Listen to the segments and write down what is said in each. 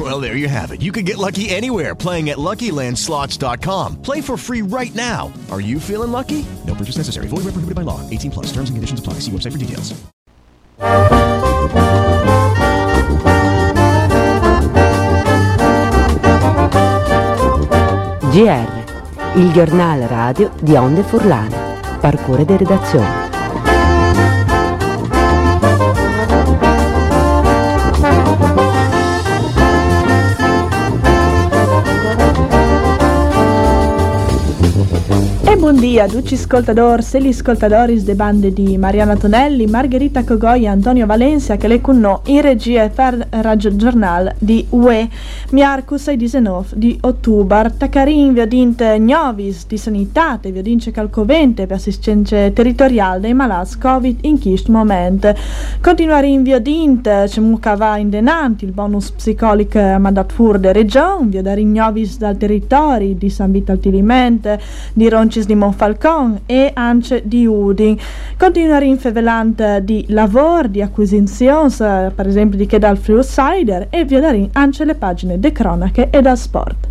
Well, there you have it. You can get lucky anywhere playing at LuckyLandSlots.com. Play for free right now. Are you feeling lucky? No purchase necessary. Void where prohibited by law. 18 plus. Terms and conditions apply. See website for details. GR, il giornale radio di Onde Furlane. Parcure di redazione. Buongiorno a tutti gli ascoltatori e gli de bande di Mariana Tonelli, Margherita Cogoi e Antonio Valencia che le cunnò in regia per Radio Giornal di UE Miarcus e 19 di ottobre. Tacarin vi odinte gnovis di sanità e vi odince calcovente per assistenza territoriale dei malati Covid in questo momento. Continuare in vi odinte c'è in denanti il bonus psicolic mandat fur de regione, vi odare gnovis dal territorio di San Vito al Tilimente, di Roncis di Monfalcon e anche di Udin. Continuare in fevelante di lavoro, di acquisizioni, per esempio di che dal Free Outsider e vi odare anche le pagine de cronache e dal sport.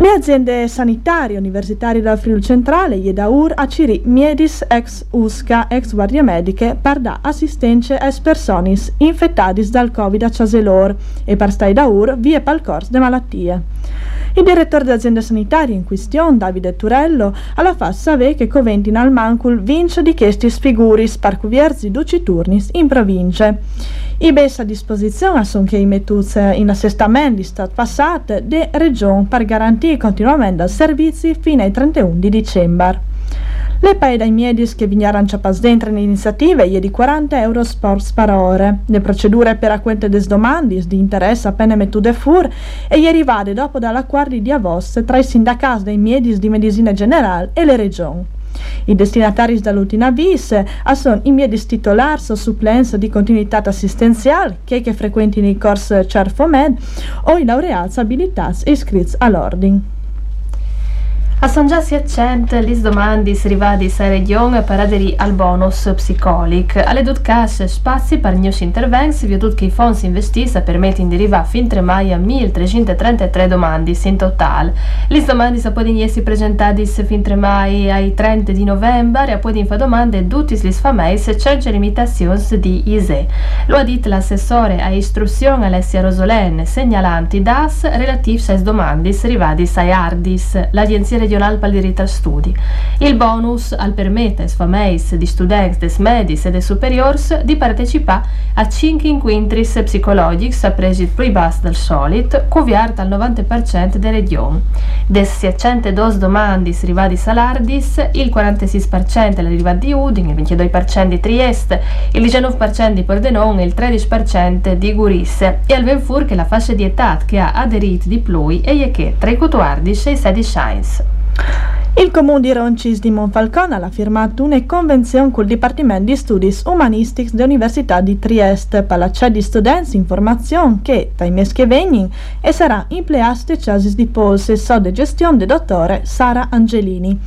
Le aziende sanitarie universitarie del Friuli Centrale, Iedaur, Aciri, Miedis, ex USCA, ex Guardia Mediche, per da assistenze a personis infettati dal Covid a Ciaselor e per stai daur vie palcors de malattie. Il direttore dell'azienda sanitaria in questione, Davide Turello, alla fa sapere che Coventin al Mancul vince di questi sfiguris per cuvierzi duci turnis in province. I bes a disposizione sono che i mettuts in assestamento di stat passate de regione per garantire continuamente servizi fino ai 31 di dicembre. Le paie dai miedis che vignaran ciapas dentro in iniziative è di 40 euro sport per ore. Le procedure per acquente des domandis di interesse appena mettude fur e ieri vade dopo dall'accordo di Avos tra i sindacati dei miedis di medicina generale e le regioni. I destinatari dall'ultima vis sono i miei titolars o supplenza di continuità assistenziale che, che frequentino i corsi CERFOMED o i laureati abilitati iscritti all'ordine. A San Già si accende lis domandis rivadis a regione per aderire al bonus psicolic. Alle dut cash spazi per news intervents, vi che i fondi investiti permettono di arrivare fin 3 mai a 1333 domande in totale. Lis domandis a poi essi presentati fin 3 mai ai 30 di novembre e poi fa domande tutti lis fameis c'è limitazioni di ISE. Lo ha detto l'assessore a istruzione Alessia Rosolen, segnalanti DAS relativi a domandis rivadis ai Ardis, l'agenzia regionale per il diritto al studi. Il bonus al permette fameis di studenti des medis e des superiors di partecipare a 5 inquintris psicologics a presi più bassi del solito, cuviart al 90% delle regioni. Des 602 domandis rivadi salardis, il 46% le rivadi di Udin, il 22% di Trieste, il 19% di Pordenone e il 13% di Gurisse. E al Venfur che la fascia di età che ha aderito di più e che tra i 14 e i 16 anni. Il comune di Roncis di Monfalcone ha firmato una convenzione col Dipartimento di Studi Humanistics dell'Università di Trieste per la di studenti in formazione che, dai mesi che vengono, e sarà impleaste casis di polse sode gestione del dottore Sara Angelini.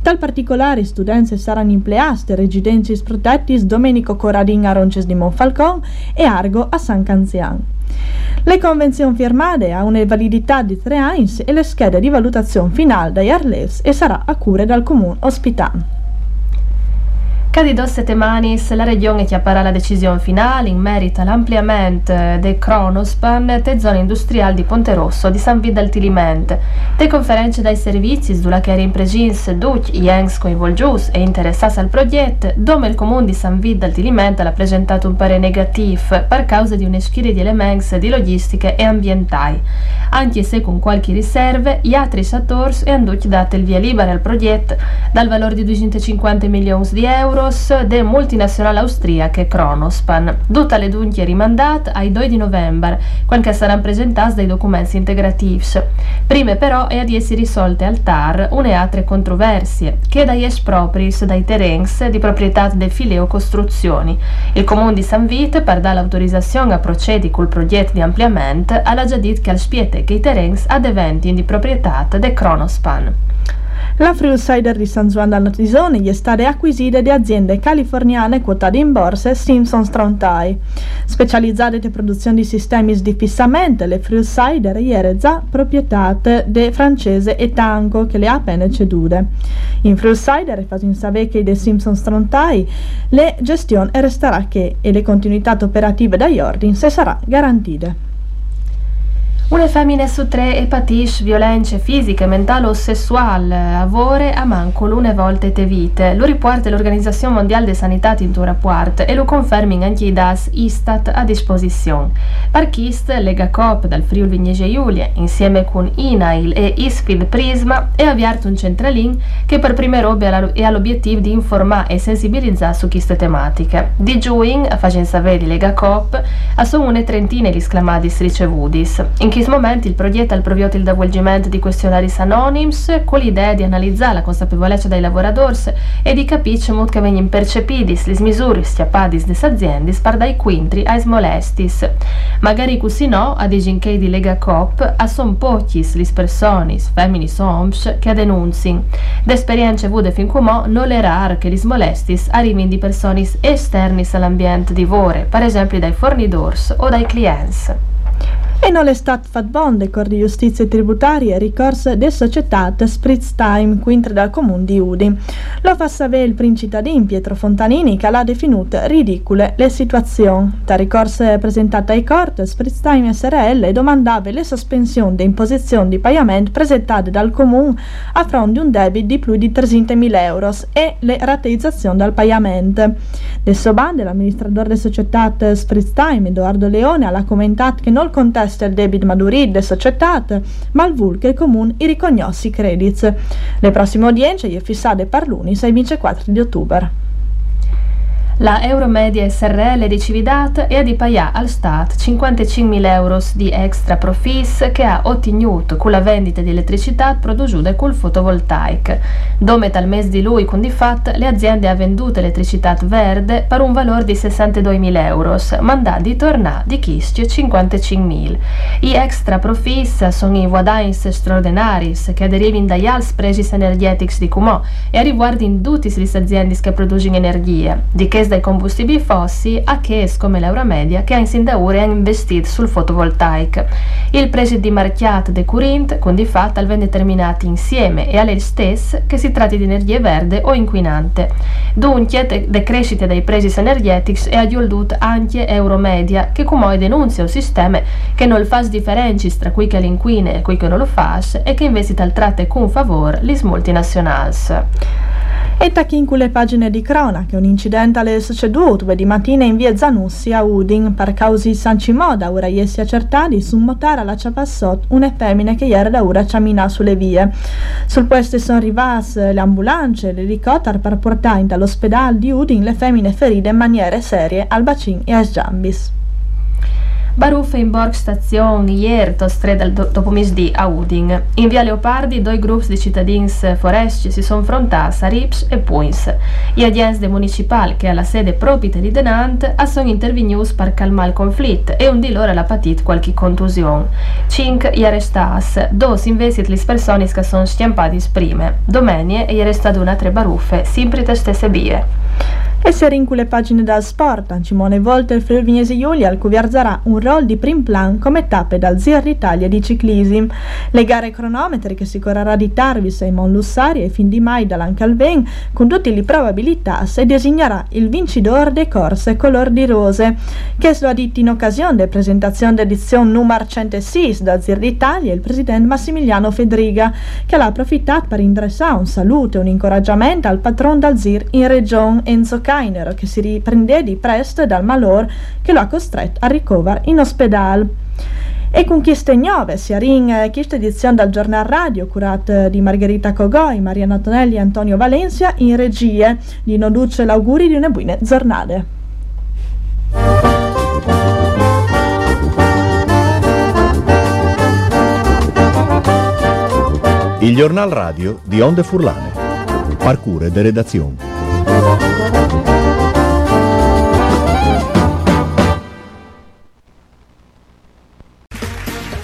Tal particolare studenti saranno impleaste residenti protetti Domenico Corradin a Roncis di Monfalcone e Argo a San Canzian. Le convenzioni firmate hanno una validità di tre anni e le schede di valutazione finale dai Arlevs e sarà a cura dal comune ospitante. Cadi dos setemanis la regione chiapparà la decisione finale in merito all'ampliamento del Cronospan te zone industriali di Ponte Rosso di San Vito al Tiliment. Te conferenze dai servizi sulla che in presins duc i ens coinvolgius e interessati al progetto, dove il comune di San Vito al Tiliment ha presentato un parere negativo per causa di un'eschiria di elementi di logistiche e ambientali. Anche se con qualche riserve, gli altri settori hanno dato il via libera al progetto dal valore di 250 milioni di euro euros de multinazionale austriache Kronospan. Tutta le dunque rimandate ai 2 di novembre, quando saranno presentati dai documenti integrativi. Prima però è ad essi risolte al TAR une altre controversie, che dai espropris dai terrens di proprietà del Fileo Costruzioni. Il comune di San Vito, per dare l'autorizzazione a procedere col progetto di ampliamento, ha già detto che al spiete che i terrens ad eventi di proprietà de Kronospan. La Freesider di San Juan del Notisone è stata acquisita da aziende californiane quotate in borsa Simpson Strontai. Specializzate in produzione di sistemi di fissamento, le Freesider ieri già proprietà de francese e Tango che le ha appena cedute. In Freesider, in sapere che de Simpson Strontai, le gestioni resterà che e le continuità operative da ordini se sarà garantite. Una femmina su tre e patisce violenze fisiche, mentali o sessuali, avore a manco l'une volte te vite. Lo riporta l'Organizzazione Mondiale di Sanità in tuo rapport e lo confermi anche i DAS Istat a disposizione. Parchist, Lega Coop dal Friuli Vignese Giulia, insieme con INAIL e Isfield Prisma, è avviato un centralin che per prime robe ha l'obiettivo di informare e sensibilizzare su queste tematiche. Di Juing, a facendo sapere di Lega Coop, a sono una trentina gli sclamadis ricevutis. In momento il progetto ha proviato il avvolgimento di questionari anonims con l'idea di analizzare la consapevolezza dei lavoratori e di capire che vengono percepiti le misure stiappate delle aziende per dai quintri ai molestis. Magari così no, a diginché di Lega Coop, a son pochi le persone, femmini soms, che denunzino. D'esperienze avute fin come non le rare che gli molestis arrivino di persone esterni all'ambiente di vore, per esempio dai fornitori o dai clienti. E non è stato fatto bon de Cor di Giustizia Tributaria ricorso de società Spritz Time quintre dal comune di Udi. Lo fa sapere il princittadino Pietro Fontanini che l'ha definita ridicole le situazioni. Da ricorso presentato ai corte, Spritz Time SRL domandava le sospensioni di imposizioni di pagamento presentate dal comune a fronte di un debito di più di 300.000 euro e le rateizzazioni dal pagamento. Adesso bande l'amministratore della società Spritz Time, Edoardo Leone, ha commentato che non contesta Mester David Madurid e Societat, ma il VUL che il comune i ricognossi credits. Le prossime udienze gli fissate per l'Unis il 24 di ottobre. La Euromedia SRL di Cividat è di pagare al Stat 55.000 euro di extra profis che ha ottenuto con la vendita di elettricità prodotta col fotovoltaic. Dome tal mese di lui, con di fatto, le aziende hanno venduto elettricità verde per un valore di 62.000 euro, mandati tornare di chistio 55.000. I extra profis sono i guadagni straordinari che derivano dagli alti presi energetici di Cumò e riguardano tutte le aziende che producono energia, di che dai combustibili fossi a Chies come l'Euromedia che ha in Sindaure investito sul fotovoltaic. Il prezzo di marchiata de current con di fatto al determinati insieme e alle stesse che si tratti di energia verde o inquinante. Dunque, de crescita dei prezzi energetici è aggiunto anche Euromedia che come denuncia un sistema che non fa differenze tra qui che l'inquine e qui che non lo fa e che invece tal tratte con favore le multinazionali. E tacchi in le pagine di cronaca, un incidente alle succeduto di mattina in via Zanussi a Udin per causi sancimoda, ora essi accertati su un motare alla ciapassot una femmina che ieri da ora cammina sulle vie. Sul posto sono arrivate le ambulanze, l'elicottero per portare dall'ospedale di Udin le femmine ferite in maniere serie al bacin e a Giambis. Baruffe in Borg Station ieri, strada dopo misdì a Udin. In via Leopardi, due gruppi di cittadini foresti si sono affrontati a Rips e Puins. Gli agenzie municipali, che alla sede propria di Denant, sono intervenuti per calmare il conflitto e un di loro ha patito qualche contusione. Cinque gli arrestati, due invece le persone che sono schiampati prima. Domenica gli arrestati una baruffe, sempre le stesse vie. E se rincu le pagine dal sport, Cimone Volte il Friuli Vignese Giulia al cuviarzerà un rol di prim plan come tappe dal Zir Italia di ciclismo. Le gare cronometri che si correrà di Tarvis e Monlussari e fin di mai dall'Ancalven con tutte le probabilità se designerà il vincitore de corse color di rose, che lo ha detto in occasione della presentazione dell'edizione numero 106 da Zir d'Italia il presidente Massimiliano Fedriga, che l'ha approfittato per indressare un saluto e un incoraggiamento al patron dal Zir in regione Enzo Kainer che si riprende di presto dal malore che lo ha costretto a ricovero in ospedale. E con queste nuove, sia in questa edizione del Giornal Radio, curata di Margherita Cogoi, Maria Antonelli e Antonio Valencia, in regie, di Noduce l'auguri di una buona giornata. Il giornal radio di Onde Furlane. Parcure de redazione.